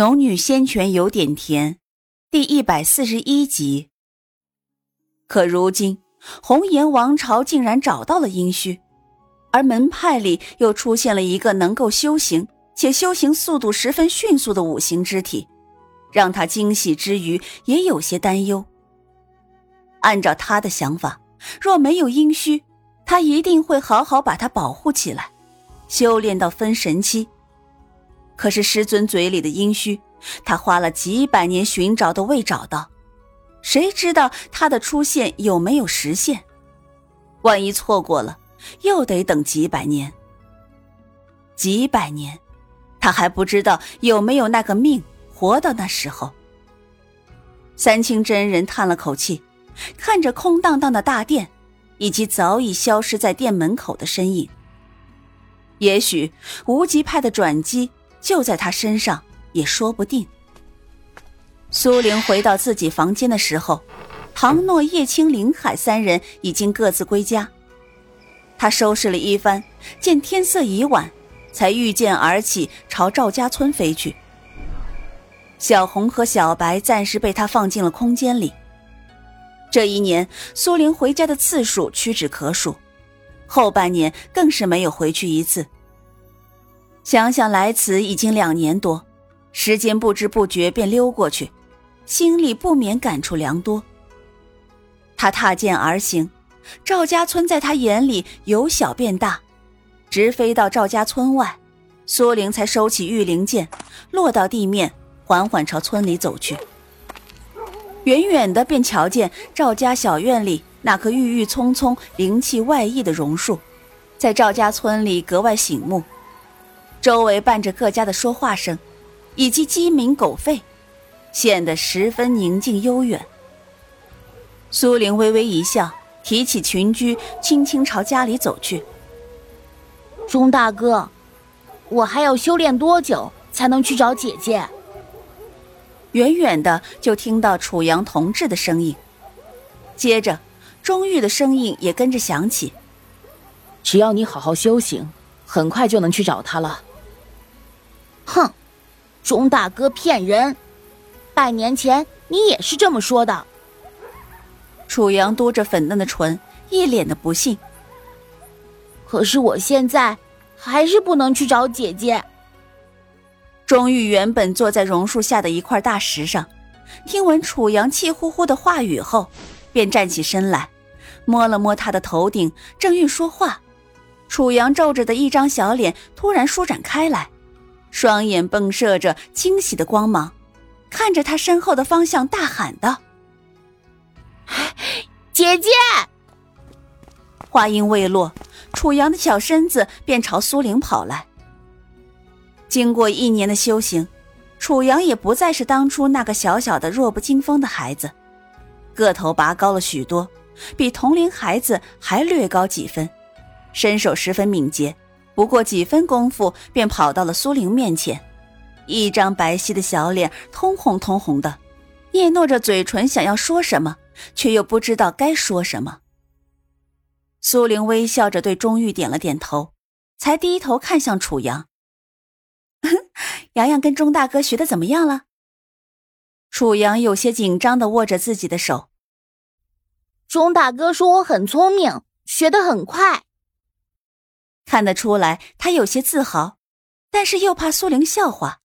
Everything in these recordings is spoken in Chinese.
农女仙泉有点甜，第一百四十一集。可如今红颜王朝竟然找到了殷墟，而门派里又出现了一个能够修行且修行速度十分迅速的五行之体，让他惊喜之余也有些担忧。按照他的想法，若没有阴虚，他一定会好好把它保护起来，修炼到分神期。可是师尊嘴里的阴虚，他花了几百年寻找都未找到，谁知道他的出现有没有实现？万一错过了，又得等几百年。几百年，他还不知道有没有那个命活到那时候。三清真人叹了口气。看着空荡荡的大殿，以及早已消失在店门口的身影，也许无极派的转机就在他身上，也说不定。苏玲回到自己房间的时候，唐诺、叶青、林海三人已经各自归家。他收拾了一番，见天色已晚，才御剑而起，朝赵家村飞去。小红和小白暂时被他放进了空间里。这一年，苏玲回家的次数屈指可数，后半年更是没有回去一次。想想来此已经两年多，时间不知不觉便溜过去，心里不免感触良多。他踏剑而行，赵家村在他眼里由小变大，直飞到赵家村外，苏玲才收起御灵剑，落到地面，缓缓朝村里走去。远远的便瞧见赵家小院里那棵郁郁葱葱、灵气外溢的榕树，在赵家村里格外醒目。周围伴着各家的说话声，以及鸡鸣狗吠，显得十分宁静悠远。苏玲微微一笑，提起裙裾，轻轻朝家里走去。钟大哥，我还要修炼多久才能去找姐姐？远远的就听到楚阳同志的声音，接着钟玉的声音也跟着响起：“只要你好好修行，很快就能去找他了。”哼，钟大哥骗人！半年前你也是这么说的。楚阳嘟着粉嫩的唇，一脸的不信。可是我现在还是不能去找姐姐。钟玉原本坐在榕树下的一块大石上，听闻楚阳气呼呼的话语后，便站起身来，摸了摸他的头顶，正欲说话，楚阳皱着的一张小脸突然舒展开来，双眼迸射着惊喜的光芒，看着他身后的方向，大喊道：“姐姐！”话音未落，楚阳的小身子便朝苏玲跑来。经过一年的修行，楚阳也不再是当初那个小小的弱不禁风的孩子，个头拔高了许多，比同龄孩子还略高几分，身手十分敏捷，不过几分功夫便跑到了苏玲面前，一张白皙的小脸通红通红的，嗫嚅着嘴唇想要说什么，却又不知道该说什么。苏玲微笑着对钟玉点了点头，才低头看向楚阳。洋洋跟钟大哥学的怎么样了？楚阳有些紧张的握着自己的手。钟大哥说我很聪明，学得很快。看得出来他有些自豪，但是又怕苏玲笑话，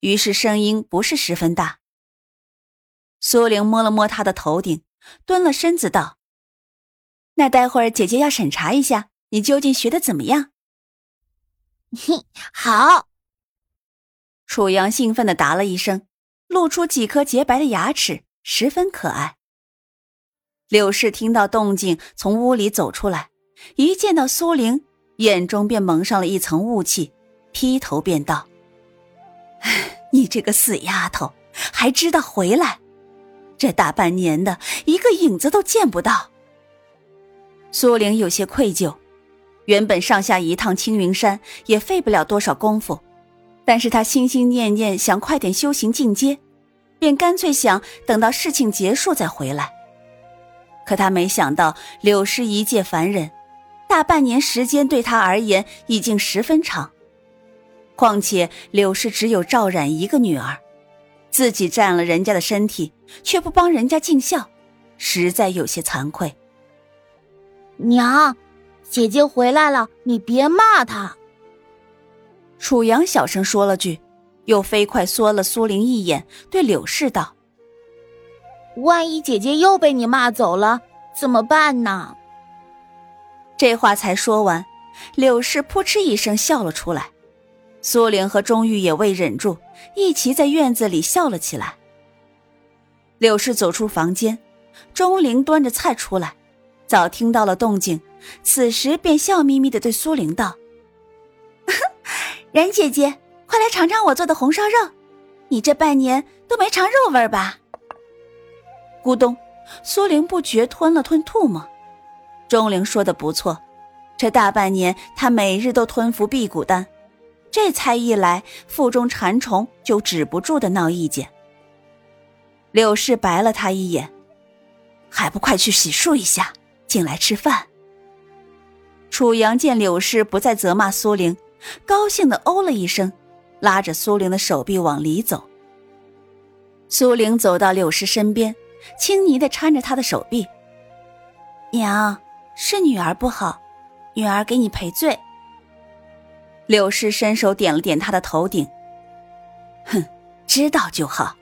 于是声音不是十分大。苏玲摸了摸他的头顶，蹲了身子道：“那待会儿姐姐要审查一下，你究竟学的怎么样？”嘿，好。楚阳兴奋的答了一声，露出几颗洁白的牙齿，十分可爱。柳氏听到动静，从屋里走出来，一见到苏玲，眼中便蒙上了一层雾气，劈头便道：“你这个死丫头，还知道回来？这大半年的一个影子都见不到。”苏玲有些愧疚，原本上下一趟青云山也费不了多少功夫。但是她心心念念想快点修行进阶，便干脆想等到事情结束再回来。可他没想到柳氏一介凡人，大半年时间对他而言已经十分长。况且柳氏只有赵冉一个女儿，自己占了人家的身体，却不帮人家尽孝，实在有些惭愧。娘，姐姐回来了，你别骂她。楚阳小声说了句，又飞快缩了苏玲一眼，对柳氏道：“万一姐姐又被你骂走了，怎么办呢？”这话才说完，柳氏扑哧一声笑了出来。苏玲和钟玉也未忍住，一齐在院子里笑了起来。柳氏走出房间，钟灵端着菜出来，早听到了动静，此时便笑眯眯的对苏玲道：“ 然姐姐，快来尝尝我做的红烧肉，你这半年都没尝肉味吧？”咕咚，苏玲不觉吞了吞唾沫。钟灵说的不错，这大半年她每日都吞服辟谷丹。这才一来，腹中馋虫就止不住的闹意见。柳氏白了他一眼，还不快去洗漱一下，进来吃饭。楚阳见柳氏不再责骂苏玲，高兴的哦了一声，拉着苏玲的手臂往里走。苏玲走到柳氏身边，轻昵的搀着她的手臂：“娘，是女儿不好，女儿给你赔罪。”柳氏伸手点了点他的头顶。哼，知道就好，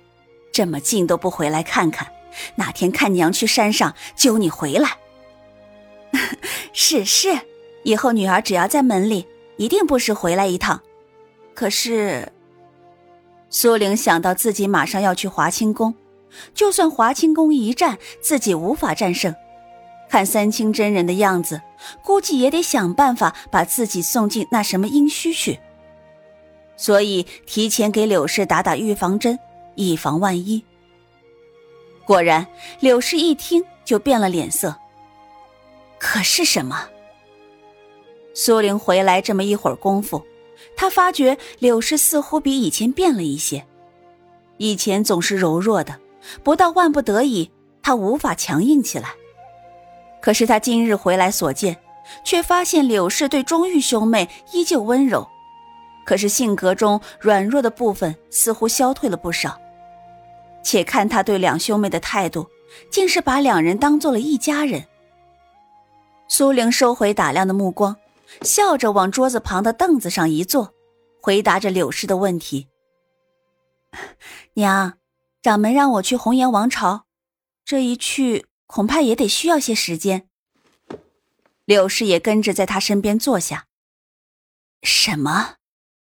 这么近都不回来看看，哪天看娘去山上揪你回来。是是，以后女儿只要在门里，一定不时回来一趟。可是，苏玲想到自己马上要去华清宫，就算华清宫一战，自己无法战胜。看三清真人的样子，估计也得想办法把自己送进那什么阴虚去。所以提前给柳氏打打预防针，以防万一。果然，柳氏一听就变了脸色。可是什么？苏玲回来这么一会儿功夫，她发觉柳氏似乎比以前变了一些。以前总是柔弱的，不到万不得已，她无法强硬起来。可是他今日回来所见，却发现柳氏对钟玉兄妹依旧温柔，可是性格中软弱的部分似乎消退了不少。且看他对两兄妹的态度，竟是把两人当做了一家人。苏玲收回打量的目光，笑着往桌子旁的凳子上一坐，回答着柳氏的问题：“娘，掌门让我去红颜王朝，这一去……”恐怕也得需要些时间。柳氏也跟着在他身边坐下。什么？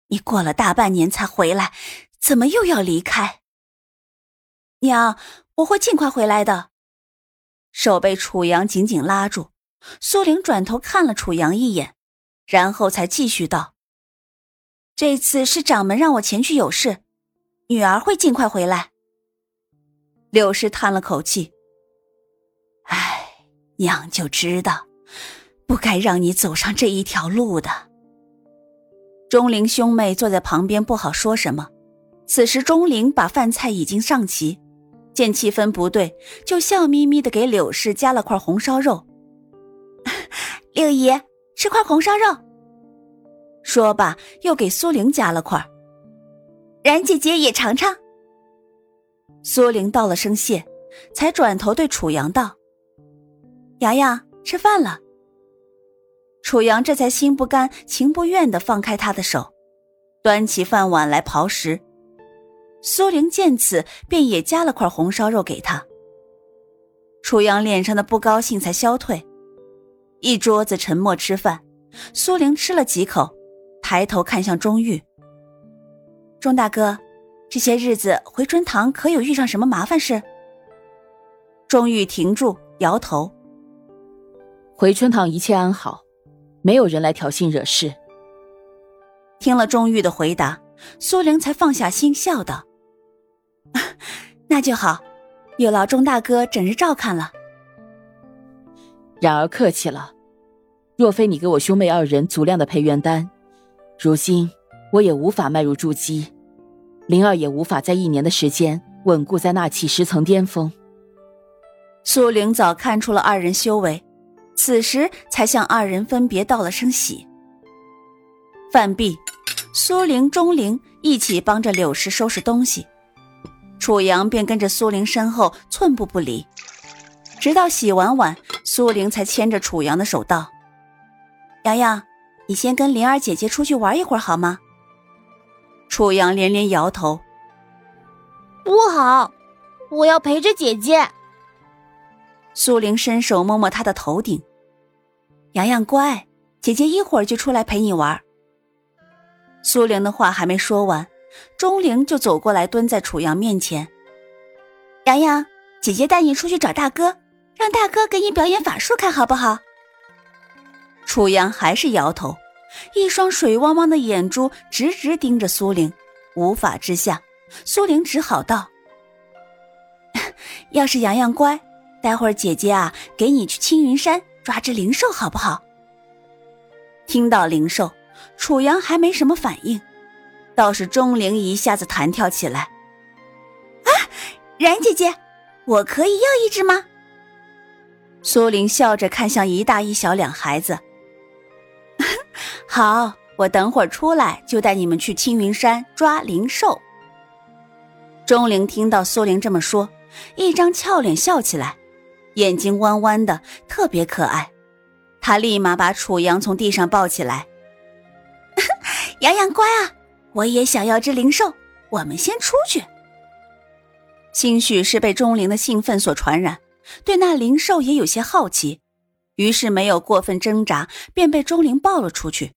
你过了大半年才回来，怎么又要离开？娘，我会尽快回来的。手被楚阳紧紧拉住，苏玲转头看了楚阳一眼，然后才继续道：“这次是掌门让我前去有事，女儿会尽快回来。”柳氏叹了口气。唉娘就知道，不该让你走上这一条路的。钟灵兄妹坐在旁边，不好说什么。此时钟灵把饭菜已经上齐，见气氛不对，就笑眯眯的给柳氏夹了块红烧肉。六姨吃块红烧肉。说罢，又给苏玲夹了块。冉姐姐也尝尝。苏玲道了声谢，才转头对楚阳道。洋洋，吃饭了。楚阳这才心不甘情不愿的放开他的手，端起饭碗来刨食。苏玲见此，便也夹了块红烧肉给他。楚阳脸上的不高兴才消退。一桌子沉默吃饭，苏玲吃了几口，抬头看向钟玉：“钟大哥，这些日子回春堂可有遇上什么麻烦事？”钟玉停住，摇头。回春堂一切安好，没有人来挑衅惹事。听了钟玉的回答，苏玲才放下心，笑道：“那就好，有劳钟大哥整日照看了。”然而客气了，若非你给我兄妹二人足量的配元丹，如今我也无法迈入筑基，灵儿也无法在一年的时间稳固在纳气十层巅峰。苏玲早看出了二人修为。此时才向二人分别道了声喜。饭毕，苏玲、钟灵一起帮着柳氏收拾东西。楚阳便跟着苏玲身后寸步不离，直到洗完碗，苏玲才牵着楚阳的手道：“阳阳，你先跟灵儿姐姐出去玩一会儿好吗？”楚阳连连摇头：“不好，我要陪着姐姐。”苏玲伸手摸摸他的头顶：“洋洋乖，姐姐一会儿就出来陪你玩。”苏玲的话还没说完。钟灵就走过来，蹲在楚阳面前。洋洋，姐姐带你出去找大哥，让大哥给你表演法术，看好不好？楚阳还是摇头，一双水汪汪的眼珠直直盯着苏玲。无法之下，苏玲只好道：“ 要是洋洋乖，待会儿姐姐啊，给你去青云山抓只灵兽，好不好？”听到灵兽，楚阳还没什么反应。倒是钟灵一下子弹跳起来，啊，冉姐姐，我可以要一只吗？苏玲笑着看向一大一小两孩子，好，我等会儿出来就带你们去青云山抓灵兽。钟灵听到苏玲这么说，一张俏脸笑起来，眼睛弯弯的，特别可爱。他立马把楚阳从地上抱起来，洋洋乖啊！我也想要只灵兽，我们先出去。兴许是被钟灵的兴奋所传染，对那灵兽也有些好奇，于是没有过分挣扎，便被钟灵抱了出去。